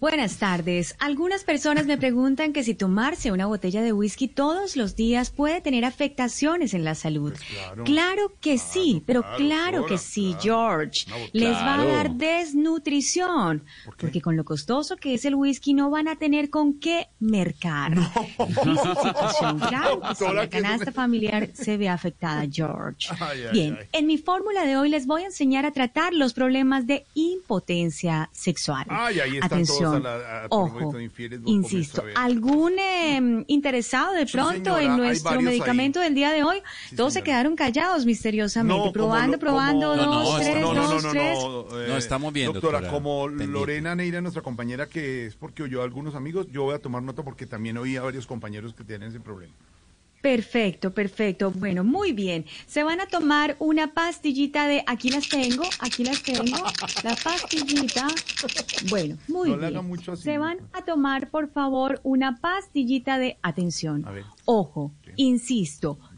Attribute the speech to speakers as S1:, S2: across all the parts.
S1: Buenas tardes. Algunas personas me preguntan que si tomarse una botella de whisky todos los días puede tener afectaciones en la salud. claro, que sí, pero claro, que sí, George. Les va a dar desnutrición, porque con lo costoso que es el whisky no van a tener con qué mercar. Situación. La canasta familiar se ve afectada, George.
S2: Ay, ay,
S1: Bien,
S2: ay.
S1: en mi fórmula de hoy les voy a enseñar a tratar los problemas de impotencia sexual.
S2: Ay, ahí
S1: Atención,
S2: todos a la- a
S1: ojo,
S2: de infieles,
S1: insisto, algún eh, interesado de
S2: Sí,
S1: pronto
S2: señora,
S1: en nuestro medicamento
S2: ahí.
S1: del día de hoy,
S2: Sí,
S1: todos se quedaron callados misteriosamente,
S2: No,
S1: probando,
S2: lo-
S1: probando,
S2: como-
S1: dos,
S3: No, no,
S1: tres,
S3: no,
S2: no,
S1: dos,
S2: no, no,
S1: tres.
S2: no, eh,
S3: No, estamos bien,
S2: Doctora,
S3: doctora,
S2: como
S3: pendiente.
S2: Lorena Neira, nuestra compañera, que es porque oyó a algunos amigos, yo voy a tomar nota porque también oí a varios compañeros que tienen ese problema.
S1: Perfecto, perfecto. Bueno, muy bien. Se van a tomar una pastillita de, aquí las tengo, aquí las tengo, la pastillita. Bueno, muy
S2: No le
S1: bien.
S2: haga mucho así.
S1: Se van a tomar, por favor, una pastillita de, atención.
S2: A ver.
S1: Ojo, insisto,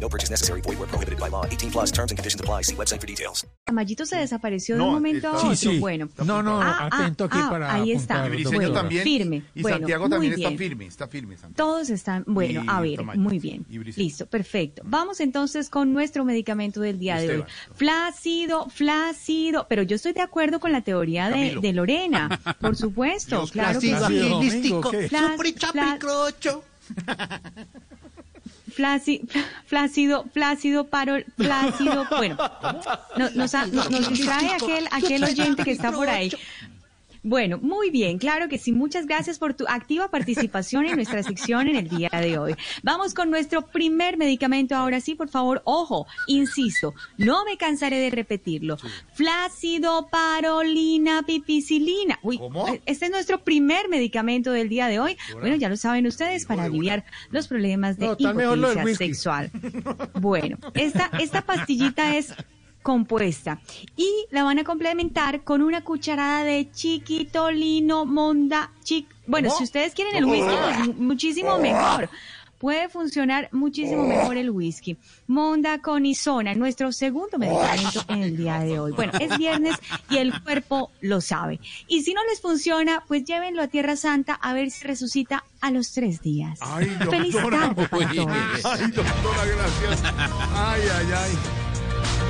S4: No purchase necessary. Void were prohibited by law. 18 plus terms and conditions apply. See website for details.
S1: Se desapareció de
S2: No,
S1: un momento a otro.
S2: Sí, sí.
S1: Bueno.
S5: No, no,
S1: Ah, ah,
S5: atento aquí
S1: ah,
S5: para
S1: ahí está.
S2: Y
S1: Bueno,
S2: también.
S1: firme.
S2: Y
S1: Bueno,
S2: Santiago también
S1: muy
S2: está
S1: bien.
S2: firme, está firme. Santiago.
S1: Todos están, bueno,
S2: Y
S1: a ver,
S2: Tamayo.
S1: muy bien. Listo, perfecto. Vamos entonces con nuestro medicamento del día de hoy. Flácido, flácido, pero yo estoy de acuerdo con la teoría de, Lorena, por supuesto,
S2: Dios,
S1: claro que sí. Fla- Flácido, flácido, flácido, paro, flácido, bueno, no- nos, nos, nos distrae aquel, aquel oyente que está por ahí. Bueno, muy bien, claro que sí. Muchas gracias por tu activa participación en nuestra sección en el día de hoy. Vamos con nuestro primer medicamento. Ahora sí, por favor, ojo, insisto, no me cansaré de repetirlo. Flácido, parolina, pipicilina. Uy,
S2: ¿Cómo?
S1: este es nuestro primer medicamento del día de hoy. Bueno, ya lo saben ustedes para aliviar los problemas de
S5: No,
S1: sexual. Bueno, esta, esta pastillita es compuesta y la van a complementar con una cucharada de chiquitolino monda chic. Bueno, si ustedes quieren el whisky, pues mu- muchísimo mejor. Puede funcionar muchísimo mejor el whisky. Monda con isona, nuestro segundo medicamento en el día de hoy. Bueno, es viernes y el cuerpo lo sabe. Y si no les funciona, pues llévenlo a Tierra Santa a ver si resucita a los tres días.
S2: Ay,
S1: Feliz
S2: doctora.
S1: tarde para todos.
S2: Ay, doctora, gracias. Ay, ay, ay.